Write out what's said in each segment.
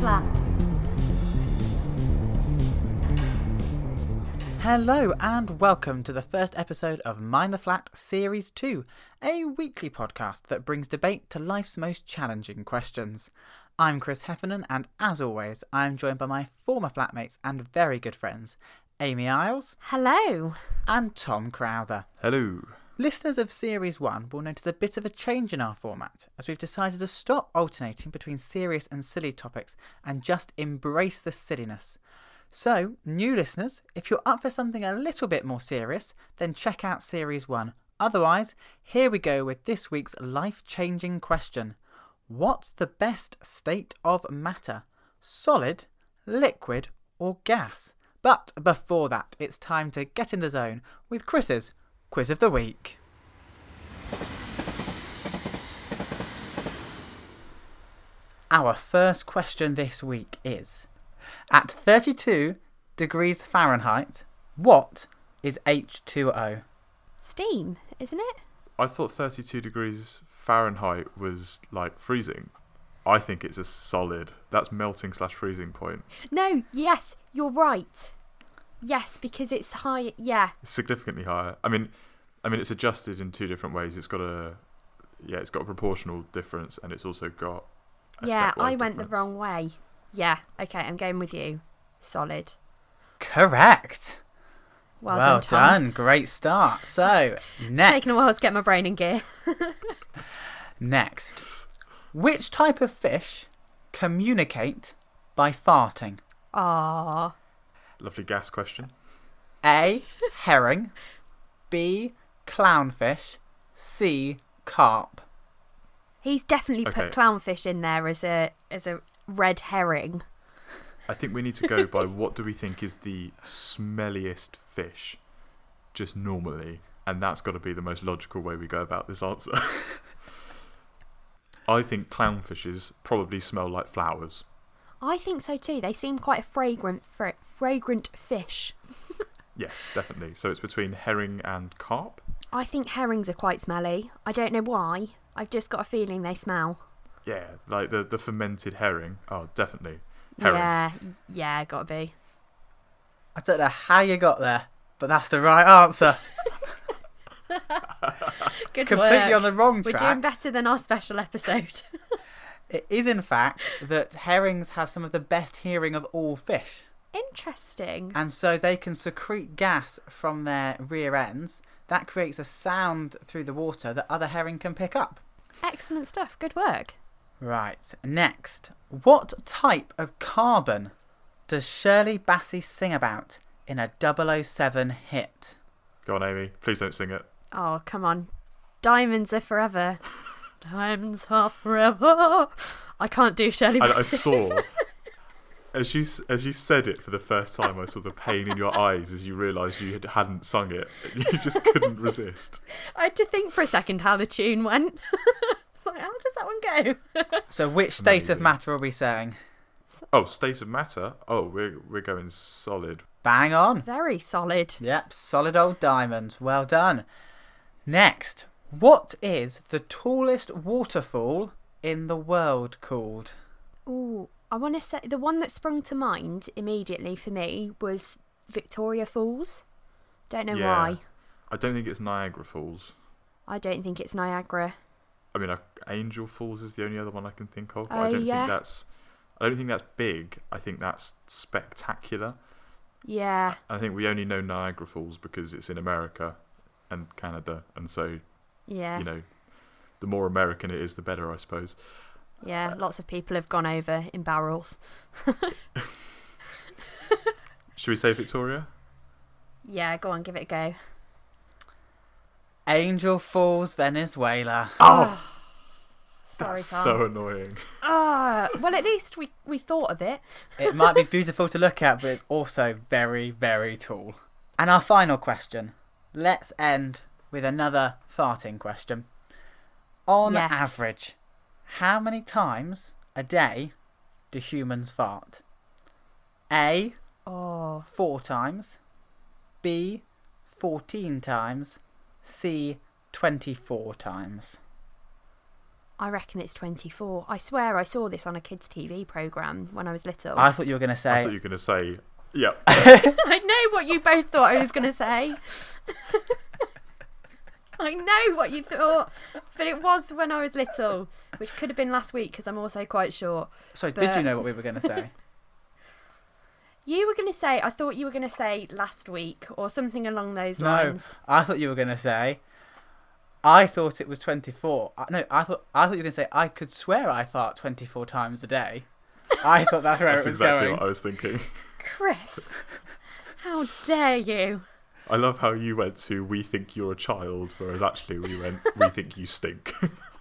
Flat. Hello and welcome to the first episode of Mind the Flat Series 2, a weekly podcast that brings debate to life's most challenging questions. I'm Chris Heffernan, and as always, I'm joined by my former flatmates and very good friends, Amy Isles Hello. and Tom Crowther. Hello. Listeners of Series 1 will notice a bit of a change in our format, as we've decided to stop alternating between serious and silly topics and just embrace the silliness. So, new listeners, if you're up for something a little bit more serious, then check out Series 1. Otherwise, here we go with this week's life changing question What's the best state of matter? Solid, liquid, or gas? But before that, it's time to get in the zone with Chris's Quiz of the Week. Our first question this week is At 32 degrees Fahrenheit, what is H2O? Steam, isn't it? I thought 32 degrees Fahrenheit was like freezing. I think it's a solid. That's melting slash freezing point. No, yes, you're right. Yes, because it's high. Yeah. It's significantly higher. I mean, I mean, it's adjusted in two different ways. It's got a, yeah, it's got a proportional difference, and it's also got. A yeah, I stepwise went the wrong way. Yeah, okay, I'm going with you. Solid. Correct. Well, Well, done, done. Great start. So, next. Taking a while to get my brain in gear. Next. Which type of fish communicate by farting? Aww. Lovely gas question. A. Herring. B. Clownfish. C. Carp. He's definitely Okay. put clownfish in there as a as a red herring. I think we need to go by what do we think is the smelliest fish, just normally, and that's got to be the most logical way we go about this answer. I think clownfishes probably smell like flowers. I think so too. They seem quite a fragrant fra- fragrant fish. Yes, definitely. So it's between herring and carp. I think herrings are quite smelly. I don't know why. I've just got a feeling they smell. Yeah, like the the fermented herring. Oh, definitely herring. Yeah, yeah, gotta be. I don't know how you got there, but that's the right answer. Good Completely work. on the wrong track. We're doing better than our special episode. It is, in fact, that herrings have some of the best hearing of all fish. Interesting. And so they can secrete gas from their rear ends. That creates a sound through the water that other herring can pick up. Excellent stuff. Good work. Right, next. What type of carbon does Shirley Bassey sing about in a 007 hit? Go on, Amy. Please don't sing it. Oh, come on. Diamonds are forever. Diamonds are forever. I can't do Shirley I, I saw as you as you said it for the first time. I saw the pain in your eyes as you realised you had, hadn't sung it. You just couldn't resist. I had to think for a second how the tune went. It's like, how does that one go? So, which state of matter are we saying? Oh, state of matter. Oh, we're we're going solid. Bang on. Very solid. Yep, solid old diamond. Well done. Next, what is the tallest waterfall in the world called? Ooh, I want to say the one that sprung to mind immediately for me was Victoria Falls. Don't know Yeah. why. I don't think it's Niagara Falls. I don't think it's Niagara. I mean, uh, Angel Falls is the only other one I can think of. But Oh, I don't yeah. think that's. I don't think that's big. I think that's spectacular. Yeah. I think we only know Niagara Falls because it's in America and Canada, and so Yeah. you know, the more American it is, the better, I suppose. Yeah. Lots of people have gone over in barrels. Should we say Victoria? Yeah, go on, give it a go. Angel Falls, Venezuela. Oh, Sorry, that's Tom. so annoying. Ah, well, at least we, we thought of it. It might be beautiful to look at, but it's also very, very tall. And our final question. Let's end with another farting question. On Yes. average, how many times a day do humans fart? A. Oh. Four times. B. 14 times. C. 24 times. I reckon it's 24. I swear I saw this on a kids' TV programme when I was little. I thought you were going to say. I thought you were going to say, yeah. I know what you both thought I was going to say. I know what you thought, but it was when I was little, which could have been last week because I'm also quite short. Sorry, did you know what we were going to say? You were going to say, I thought you were going to say last week or something along those no, lines. I thought you were going to say. I thought it was 24. Uh, No, I thought I thought you were going to say I could swear I fart 24 times a day. I thought that's where That's it was exactly going. what I was thinking. Chris, how dare you? I love how you went to "We think you're a child," whereas actually we went "We think you stink."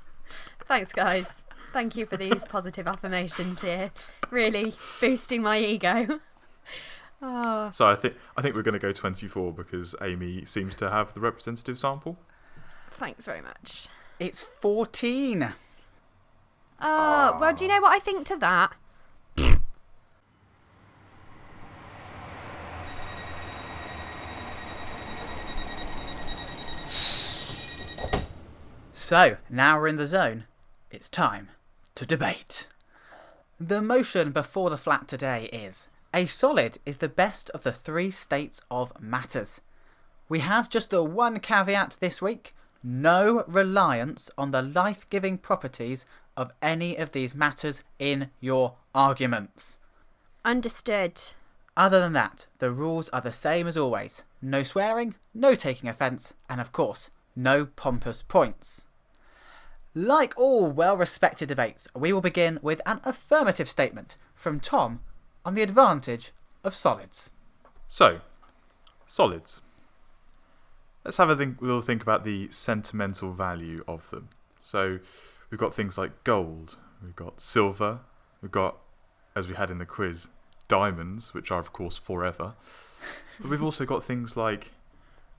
Thanks, guys. Thank you for these positive affirmations here. Really boosting my ego. Oh, so I think I think we're going to go 24 because Amy seems to have the representative sample. thanks very much. It's 14. Oh, well, do you ah. know what I think to that? So, now we're in the zone. It's time to debate. The motion before the flat today is a solid is the best of the three states of matters. We have just the one caveat this week no reliance on the life giving properties of any of these matters in your arguments. Understood. Other than that, the rules are the same as always no swearing, no taking offence, and of course, no pompous points. Like all well respected debates, we will begin with an affirmative statement from Tom on the advantage of solids. So, solids. Let's have a think, little think about the sentimental value of them. So, we've got things like gold, we've got silver, we've got, as we had in the quiz, diamonds, which are of course forever. But we've also got things like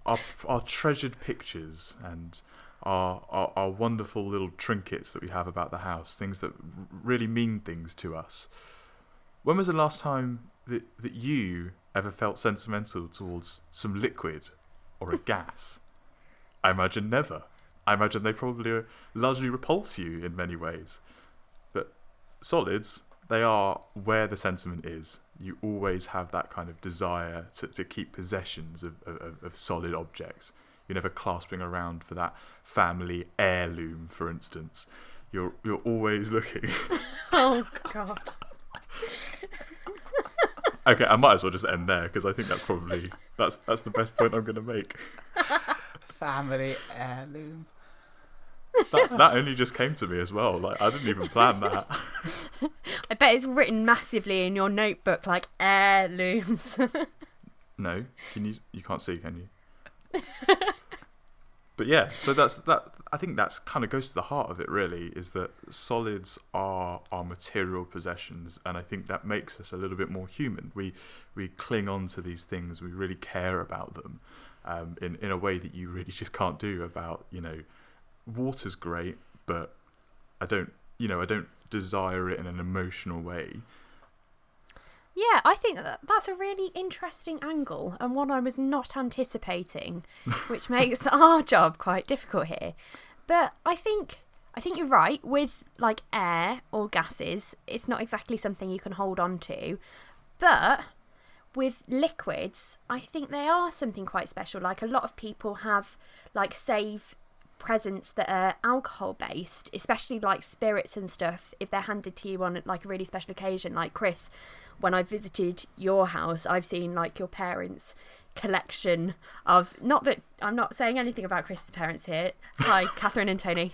our our treasured pictures and our, our our wonderful little trinkets that we have about the house, things that really mean things to us. When was the last time that that you ever felt sentimental towards some liquid or a gas? I imagine never. I imagine they probably uh, largely repulse you in many ways. But solids, they are where the sentiment is. You always have that kind of desire to, to keep possessions of, of, of solid objects. You're never clasping around for that family heirloom, for instance. You're you're always looking. Oh, God. okay, I might as well just end there because I think that's probably that's that's the best point I'm going to make. Family heirloom. That that only just came to me as well. Like I didn't even plan that. I bet it's written massively in your notebook like heirlooms. No, can you? You can't see, can you? But yeah, so that's that. I think that's kind of goes to the heart of it. Really, is that solids are our material possessions, and I think that makes us a little bit more human. We we cling on to these things. We really care about them, um, in in a way that you really just can't do about you know, water's great, but I don't you know I don't desire it in an emotional way. Yeah, I think that that's a really interesting angle and one I was not anticipating, which makes our job quite difficult here. But I think I think you're right with like air or gases, it's not exactly something you can hold on to. But with liquids, I think they are something quite special. Like a lot of people have like save presents that are alcohol based, especially like spirits and stuff, if they're handed to you on like a really special occasion. Like Chris, when I visited your house, I've seen like your parents' collection of not that I'm not saying anything about Chris's parents here. Hi, Catherine and Tony.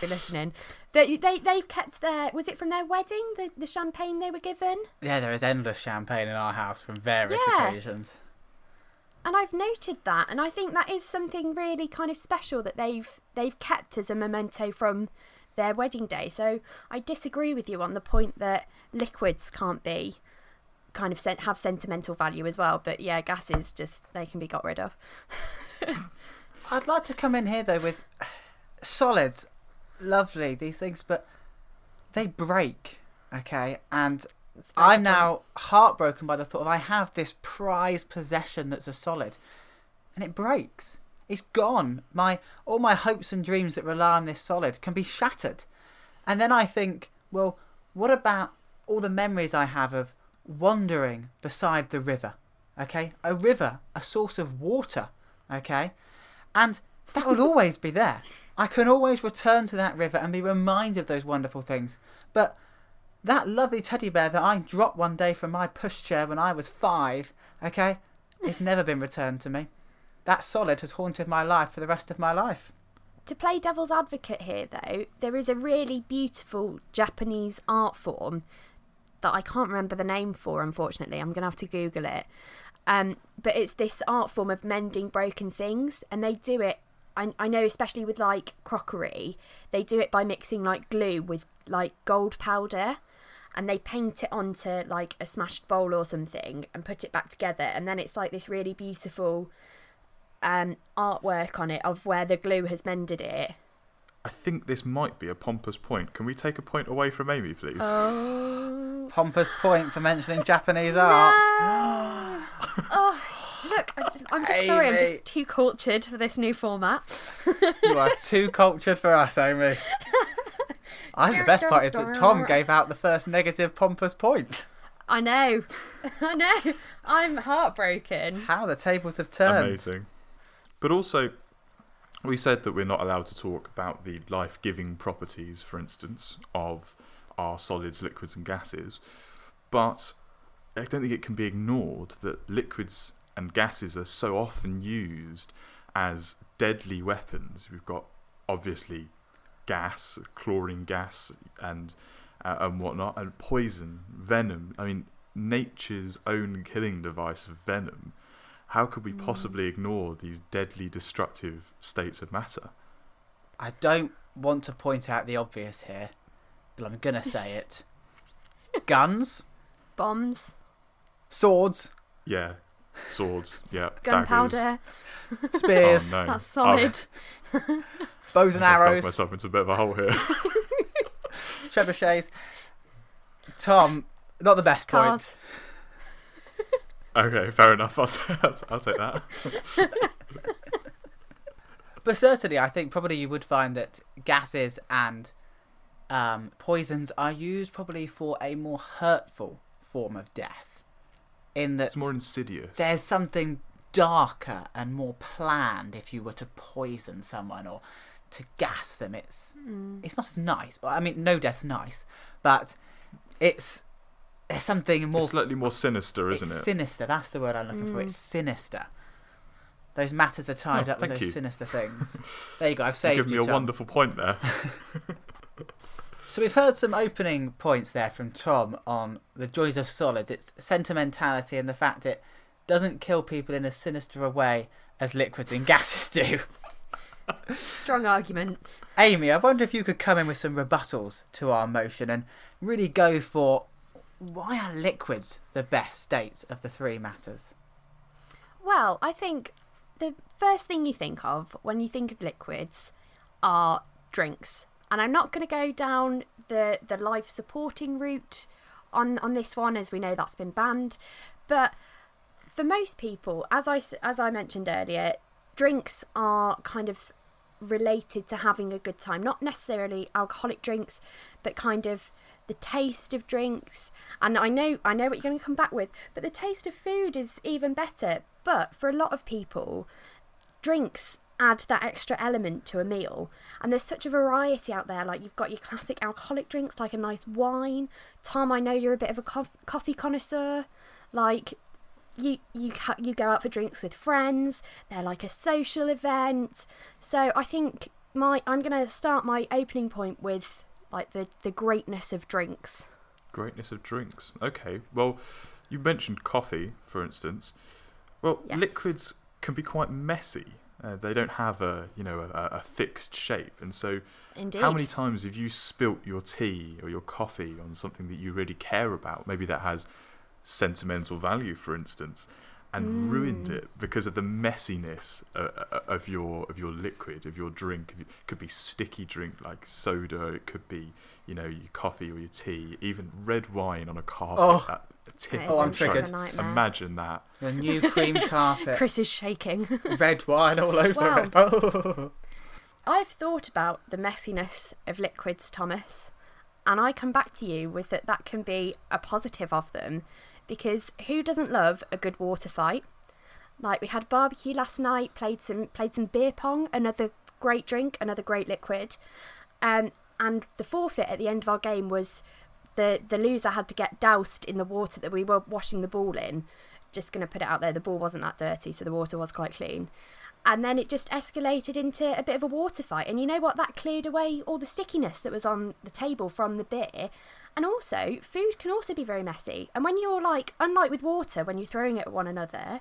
You're listening. But they they've kept their was it from their wedding, the, the champagne they were given? Yeah, there is endless champagne in our house from various Yeah. occasions. And I've noted that, and I think that is something really kind of special that they've they've kept as a memento from their wedding day. So I disagree with you on the point that liquids can't be kind of have sentimental value as well. But yeah, gases just they can be got rid of. I'd like to come in here though with solids, lovely these things, but they break. Okay, and It's a very I'm now heartbroken by the thought of I have this prized possession that's a solid, and it breaks. It's gone. My all my hopes and dreams that rely on this solid can be shattered. And then I think, well, what about all the memories I have of wandering beside the river? Okay, a river, a source of water. Okay, and that will always be there. I can always return to that river and be reminded of those wonderful things. But that lovely teddy bear that I dropped one day from my pushchair when I was five, okay, it's never been returned to me. That solid has haunted my life for the rest of my life. To play devil's advocate here, though, there is a really beautiful Japanese art form that I can't remember the name for, unfortunately. I'm going to have to Google it. Um, but it's this art form of mending broken things, and they do it. I, I know, especially with like crockery, they do it by mixing like glue with like gold powder and they paint it onto like a smashed bowl or something and put it back together and then it's like this really beautiful um, artwork on it of where the glue has mended it. I think this might be a pompous point. Can we take a point away from Amy, please? Oh, Pompous point for mentioning Japanese art. no. oh, look, I- I'm just sorry, I'm just too cultured for this new format. You are too cultured for us, Amy. I think the best part is that Tom gave out the first negative pompous point. I know, I know, I'm heartbroken. How the tables have turned. Amazing. But also, we said that we're not allowed to talk about the life giving properties, for instance, of our solids, liquids, and gases. But I don't think it can be ignored that liquids and gases are so often used as deadly weapons. We've got obviously gas, chlorine gas, and uh, and whatnot, and poison, venom. I mean, nature's own killing device venom. How could we hmm. possibly ignore these deadly destructive states of matter? I don't want to point out the obvious here, but I'm gonna say it. Guns, Bombs, swords, Yeah, swords. Yeah, daggers. gunpowder, spears, Oh no, that's oh. solid. bows and arrows. I've dug arrows, myself into a bit of a hole here. trebuchets. Tom, not the best point. Cars. okay, fair enough. I'll, t- I'll, t- I'll take that. But certainly, I think probably you would find that gases and um, poisons are used probably for a more hurtful form of death. In that It's more insidious. there's something darker and more planned if you were to poison someone or to gas them. It's it's not as nice. I mean, no death's nice, but it's there's something more It's slightly more sinister, isn't it's it? sinister. That's the word I'm looking for. It's mm. sinister. Those matters are tied Oh, up with those you. sinister things. there you go. I've saved you give me you, a Tom. wonderful point there. So we've heard some opening points there from Tom on the joys of solids, its sentimentality, and the fact it doesn't kill people in as sinister a way as liquids and gases do. Strong argument. Amy, I wonder if you could come in with some rebuttals to our motion and really go for why are liquids the best state of the three matters? Well, I think the first thing you think of when you think of liquids are drinks. And I'm not going to go down the, the life supporting route on, on this one, as we know that's been banned. But for most people, as I, as I mentioned earlier, drinks are kind of related to having a good time. Not necessarily alcoholic drinks, but kind of the taste of drinks. And I know I know what you're going to come back with, but the taste of food is even better. But for a lot of people, drinks add that extra element to a meal. And there's such a variety out there. Like you've got your classic alcoholic drinks, like a nice wine. Tom, I know you're a bit of a cof- coffee connoisseur. Like you you ha- you go out for drinks with friends. They're like a social event. So I think my I'm gonna start my opening point with like the the greatness of drinks. Greatness of drinks. Okay. Well, you mentioned coffee, for instance. Well, Yes. liquids can be quite messy. Uh, they don't have a you know a, a fixed shape, and so Indeed. how many times have you spilt your tea or your coffee on something that you really care about? Maybe that has sentimental value, for instance, and ruined Mm. it because of the messiness uh, uh, of your of your liquid, of your drink. It could be sticky drink like soda. It could be you know your coffee or your tea, even red wine on a carpet. Oh. That tip Oh, I'm triggered. A. Imagine that. Your new cream carpet, Chris is shaking. red wine all over Wow. it. Oh. I've thought about the messiness of liquids, Thomas, and I come back to you with that that can be a positive of them because who doesn't love a good water fight? Like we had barbecue last night, played some played some beer pong, another great drink, another great liquid. Um, and the forfeit at the end of our game was the the loser had to get doused in the water that we were washing the ball in. Just going to put it out there, the ball wasn't that dirty, so the water was quite clean. And then it just escalated into a bit of a water fight. And you know what? That cleared away all the stickiness that was on the table from the beer. And also, food can also be very messy. And when you're like, unlike with water, when you're throwing it at one another,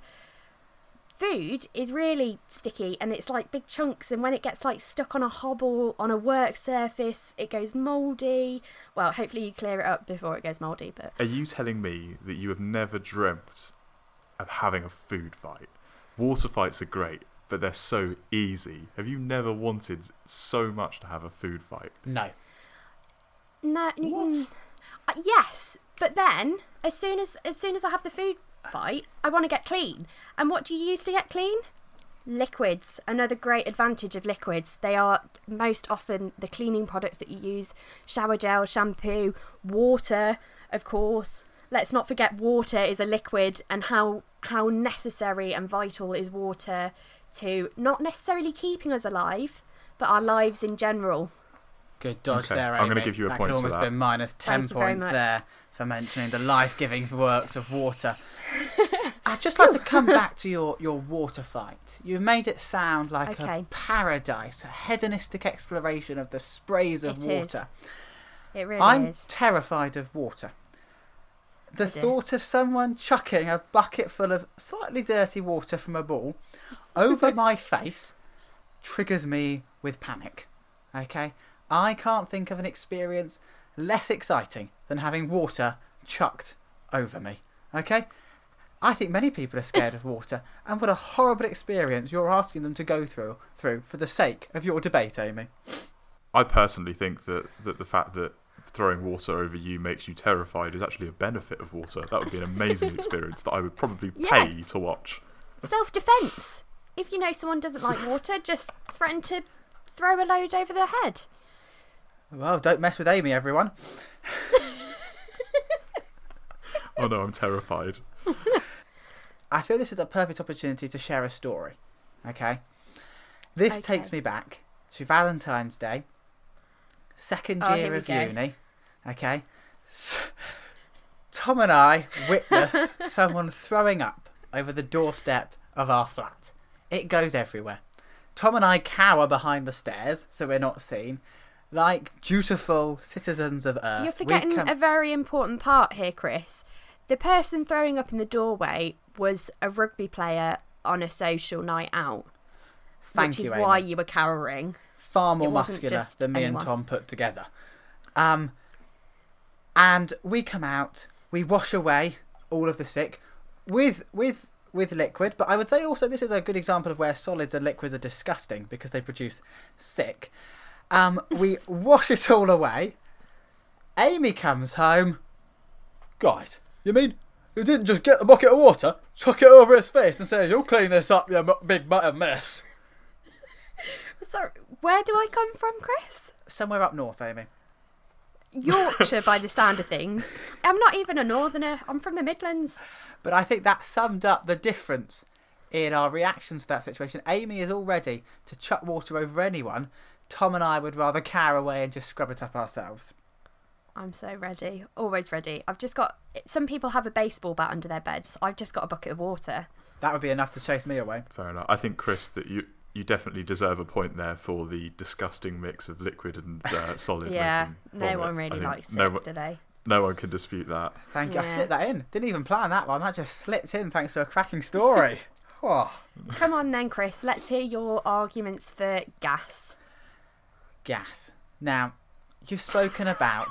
food is really sticky and it's like big chunks and when it gets like stuck on a hobble on a work surface it goes moldy well hopefully you clear it up before it goes moldy but Are you telling me that you have never dreamt of having a food fight? Water fights are great, but they're so easy. Have you never wanted so much to have a food fight? No. no What? mm, uh, yes but then as soon as as soon as i have the food fight i want to get clean and what do you use to get clean liquids another great advantage of liquids they are most often the cleaning products that you use shower gel shampoo water of course let's not forget water is a liquid and how how necessary and vital is water to not necessarily keeping us alive but our lives in general Good dodge Okay, there, I'm gonna give you a that point could almost that. been minus 10 Thank points there for mentioning the life-giving works of water. I'd just like to come back to your, your water fight. You've made it sound like a paradise, a hedonistic exploration of the sprays of It is. water. it really I'm is terrified of water. The dear. thought of someone chucking a bucket full of slightly dirty water from a ball over my face triggers me with panic. Okay? I can't think of an experience less exciting than having water chucked over me. Okay? I think many people are scared of water, and what a horrible experience you're asking them to go through through for the sake of your debate, Amy. I personally think that, that the fact that throwing water over you makes you terrified is actually a benefit of water. That would be an amazing experience that I would probably Yeah. pay to watch. self-defense if you know someone doesn't like water just threaten to throw a load over their head Well, don't mess with Amy, everyone. Oh no, I'm terrified. I feel this is a perfect opportunity to share a story. Okay? This Okay. takes me back to Valentine's Day, second Oh, year of uni. Okay? S- Tom and I witness someone throwing up over the doorstep of our flat. It goes everywhere. Tom and I cower behind the stairs so we're not seen. Like dutiful citizens of Earth. you're forgetting come- a very important part here chris the person throwing up in the doorway was a rugby player on a social night out Thank which is you, why you were cowering far more muscular than me anyone. and Tom put together. Um, and we come out, we wash away all of the sick with with with liquid. But I would say also this is a good example of where solids and liquids are disgusting because they produce sick. Um, we wash it all away. Amy comes home. Guys, you mean you didn't just get the bucket of water, chuck it over his face, and say, "You'll clean this up, you big mess"? Sorry, where do i come from chris Somewhere up north, Amy. yorkshire by the sound of things i'm not even a northerner i'm from the midlands But I think that summed up the difference in our reactions to that situation. Amy is all ready to chuck water over anyone. Tom and I would rather cower away and just scrub it up ourselves. I'm so ready. Always ready. I've just got. Some people have a baseball bat under their beds. I've just got a bucket of water. That would be enough to chase me away. Fair enough. I think Chris that you you definitely deserve a point there for the disgusting mix of liquid and uh, solid. yeah, no one really likes no it, one, do they? no one can dispute that. Thank you. I slipped that in. Didn't even plan that one. That just slipped in thanks to a cracking story. oh, Come on then, Chris. Let's hear your arguments for gas. gas. Now, you've spoken about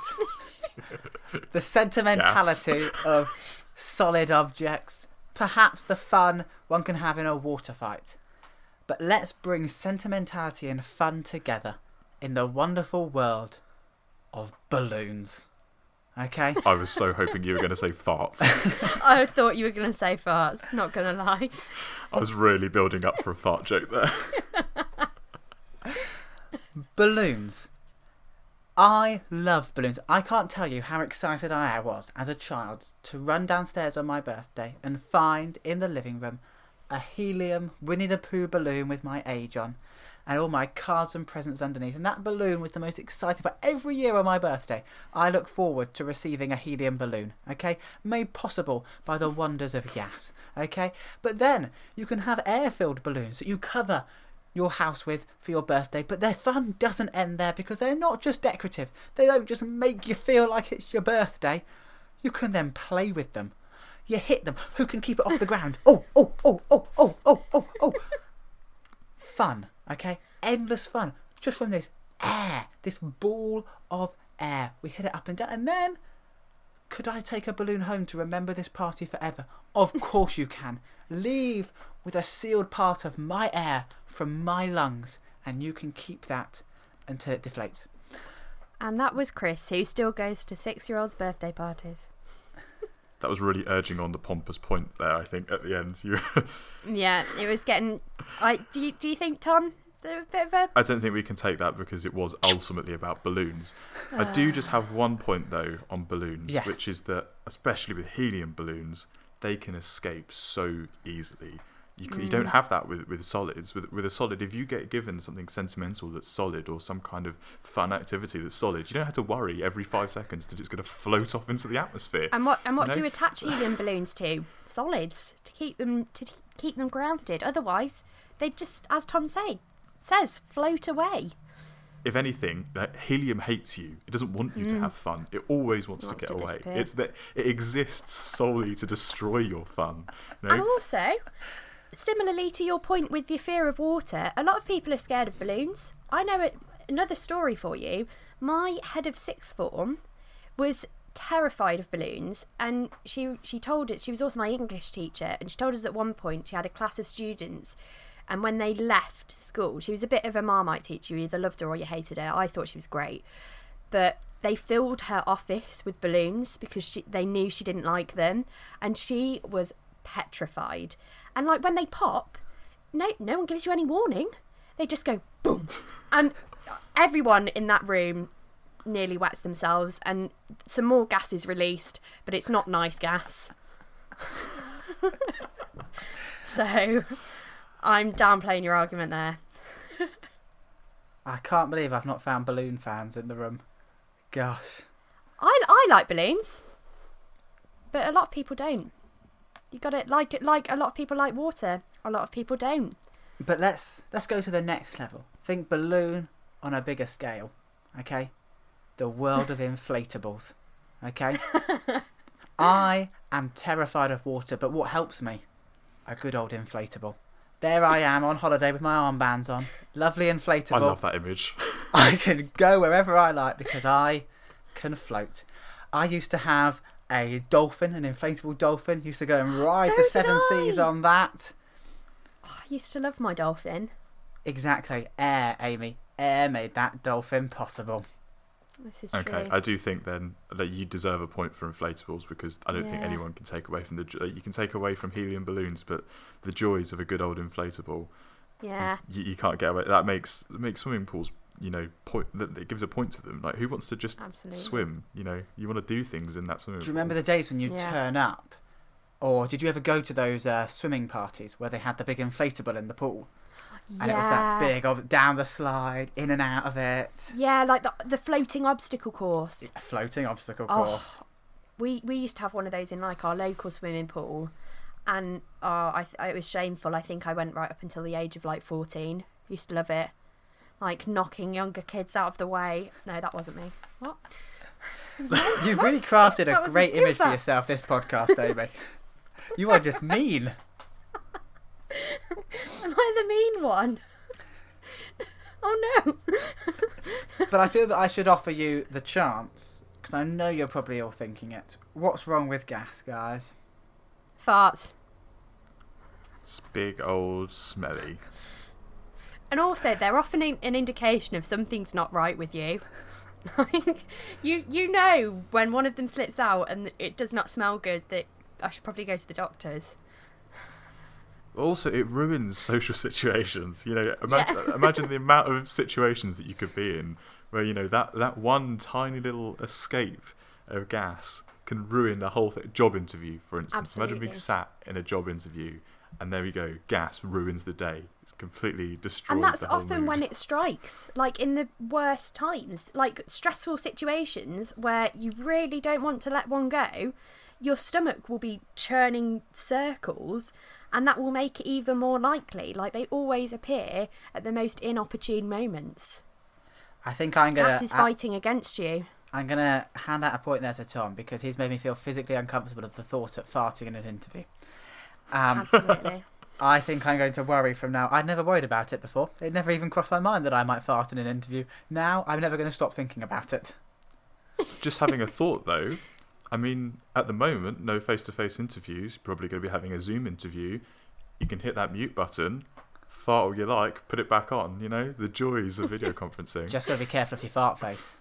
the sentimentality of solid objects, perhaps the fun one can have in a water fight. But let's bring sentimentality and fun together in the wonderful world of balloons. Okay? I was so hoping you were going to say farts. I thought you were going to say farts. Not going to lie. I was really building up for a fart joke there. balloons. I love balloons. I can't tell you how excited I was as a child to run downstairs on my birthday and find in the living room a helium Winnie the Pooh balloon with my age on and all my cards and presents underneath. And that balloon was the most exciting. But every year on my birthday, I look forward to receiving a helium balloon, okay? Made possible by the wonders of gas, okay? But then you can have air filled balloons that you cover your house with for your birthday, but their fun doesn't end there because they're not just decorative. They don't just make you feel like it's your birthday. You can then play with them. You hit them. Who can keep it off the ground? Oh, oh, oh, oh, oh, oh, oh, oh. Fun, okay? Endless fun. Just from this air, this ball of air. We hit it up and down, and then could I take a balloon home to remember this party forever? Of course you can. Leave with a sealed part of my air from my lungs, and you can keep that until it deflates. And that was Chris, who still goes to six year olds' birthday parties. That was really urging on the pompous point there. I think at the end, you. Yeah, it was getting. I do. You, do you think Tom? A bit of a. I don't think we can take that because it was ultimately about balloons. I do ah. just have one point though on balloons, Yes. which is that especially with helium balloons, they can escape so easily. You, c you don't have that with, with solids. With with a solid, if you get given something sentimental that's solid or some kind of fun activity that's solid, you don't have to worry every five seconds that it's going to float off into the atmosphere. And what and what You do you attach helium balloons to? Solids to keep them to keep them grounded. Otherwise, they just, as Tom say, says, float away. if anything, that helium hates you. It doesn't want you to have fun. It always wants, Mm. wants to to get away. disappear. It's that it exists solely to destroy your fun. You know? And also, similarly to your point with the fear of water, a lot of people are scared of balloons. I know another story for you. My head of sixth form was terrified of balloons, and she she told us she was also my English teacher, and she told us at one point she had a class of students. And when they left school, she was a bit of a marmite teacher. You either loved her or you hated her. I thought she was great but they filled her office with balloons because she, they knew she didn't like them and she was petrified and like when they pop no no one gives you any warning they just go boom and everyone in that room nearly wets themselves and some more gas is released but it's not nice gas so i'm downplaying your argument there I can't believe I've not found balloon fans in the room. Gosh. I, I like balloons, but a lot of people don't. You got it like it like a lot of people like water. A lot of people don't. But let's let's go to the next level. Think balloon on a bigger scale. Okay? The world of inflatables. Okay? I am terrified of water, but what helps me? A good old inflatable. There I am on holiday with my armbands on. Lovely inflatable. I love that image. I can go wherever I like because I can float. I used to have a dolphin, an inflatable dolphin. Used to go and ride So the did seven seas on that. Oh, I used to love my dolphin. Exactly. Air, Amy. Air made that dolphin possible. This is Okay, true. I do think then that you deserve a point for inflatables because I don't think anyone can take away from the. You can take away from helium balloons, but the joys of a good old inflatable, yeah. you, you can't get away. That makes makes swimming pools, you know, point that it gives a point to them. Like who wants to just Absolutely. swim? You know, you want to do things in that swimming. Do you remember pool. the days when you Yeah. turn up? Or did you ever go to those uh, swimming parties where they had the big inflatable in the pool? And it was that big of down the slide, in and out of it. Yeah, like the the floating obstacle course. A floating obstacle Oh, course. We we used to have one of those in like our local swimming pool, and uh, I th- it was shameful. I think I went right up until the age of like fourteen. Used to love it, like knocking younger kids out of the way. No, that wasn't me. What? You've really crafted a was- great image for yourself this podcast, Amy. you are just mean. Am I the mean one? oh no. But I feel that I should offer you the chance, because I know you're probably all thinking it. What's wrong with gas, guys? Farts. It's big old smelly. And also, they're often in- an indication of something's not right with you. Like, you you know when one of them slips out and it does not smell good that I should probably go to the doctors. Also, it ruins social situations. You know, imagine, uh, imagine the amount of situations that you could be in where you know that that one tiny little escape of gas can ruin the whole thing. Job interview, for instance. Imagine being sat in a job interview, and there we go. Gas ruins the day. It's completely destroyed. And that's the whole often mood. when it strikes, like in the worst times, like stressful situations where you really don't want to let one go, your stomach will be churning circles, and that will make it even more likely. Like they always appear at the most inopportune moments. I think I'm gonna Gas is I- fighting against you. I'm gonna hand out a point there to Tom because he's made me feel physically uncomfortable at the thought of farting in an interview. Um, Absolutely. I think I'm going to worry from now. I'd never worried about it before. It never even crossed my mind that I might fart in an interview. Now I'm never going to stop thinking about it. Just having a thought though. I mean, at the moment, no face-to-face interviews. Probably going to be having a Zoom interview. You can hit that mute button, fart all you like, put it back on. You know the joys of video conferencing. Just got to be careful of your fart face.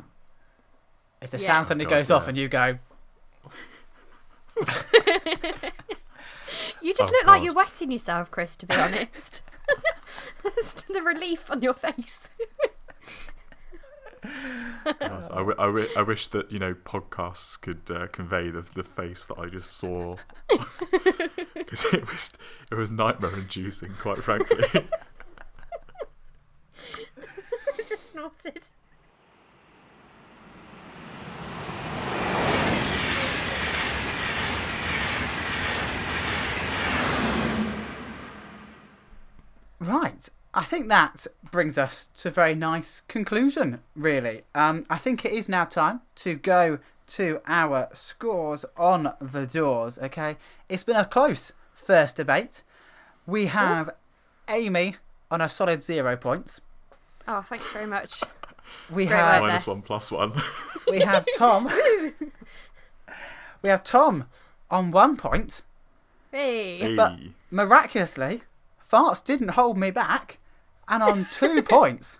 If the Yeah. sound Oh, suddenly God, goes off and you go, You just Oh, look like you're wetting yourself, Chris, to be honest. the relief on your face. God, I, w- I, w- I wish that you know podcasts could uh, convey the the face that I just saw because it was it was nightmare inducing, quite frankly. I just snorted. Right. I think that brings us to a very nice conclusion, really. Um, I think it is now time to go to our scores on the doors, okay? It's been a close first debate. We have Amy on a solid zero points. Oh, thanks very much. We Great have Minus one, plus one. we have Tom. we have Tom on one point. Hey. But- Miraculously, farts didn't hold me back, and on two points,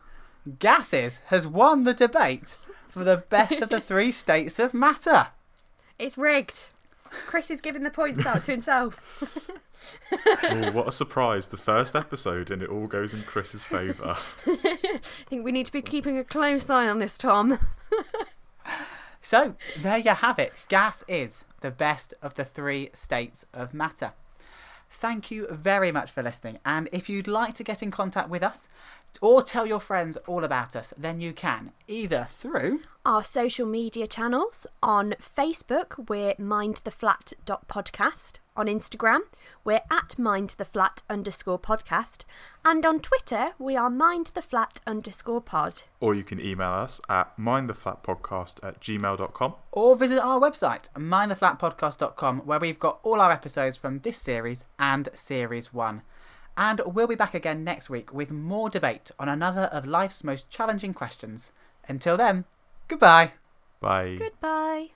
gases has won the debate for the best of the three states of matter. It's rigged. Chris is giving the points out to himself. oh, what a surprise! The first episode, and it all goes in Chris's favour. I think we need to be keeping a close eye on this, Tom. So there you have it. Gas is the best of the three states of matter. Thank you very much for listening. And if you'd like to get in contact with us or tell your friends all about us, then you can either through Our social media channels on Facebook, we're mindtheflat.podcast. On Instagram, we're at mindtheflat underscore podcast. And on Twitter, we are mindtheflat underscore pod. or you can email us at mindtheflatpodcast at gmail.com. or visit our website, mindtheflatpodcast.com, where we've got all our episodes from this series and series one. And we'll be back again next week with more debate on another of life's most challenging questions. Until then, goodbye. Bye. Goodbye.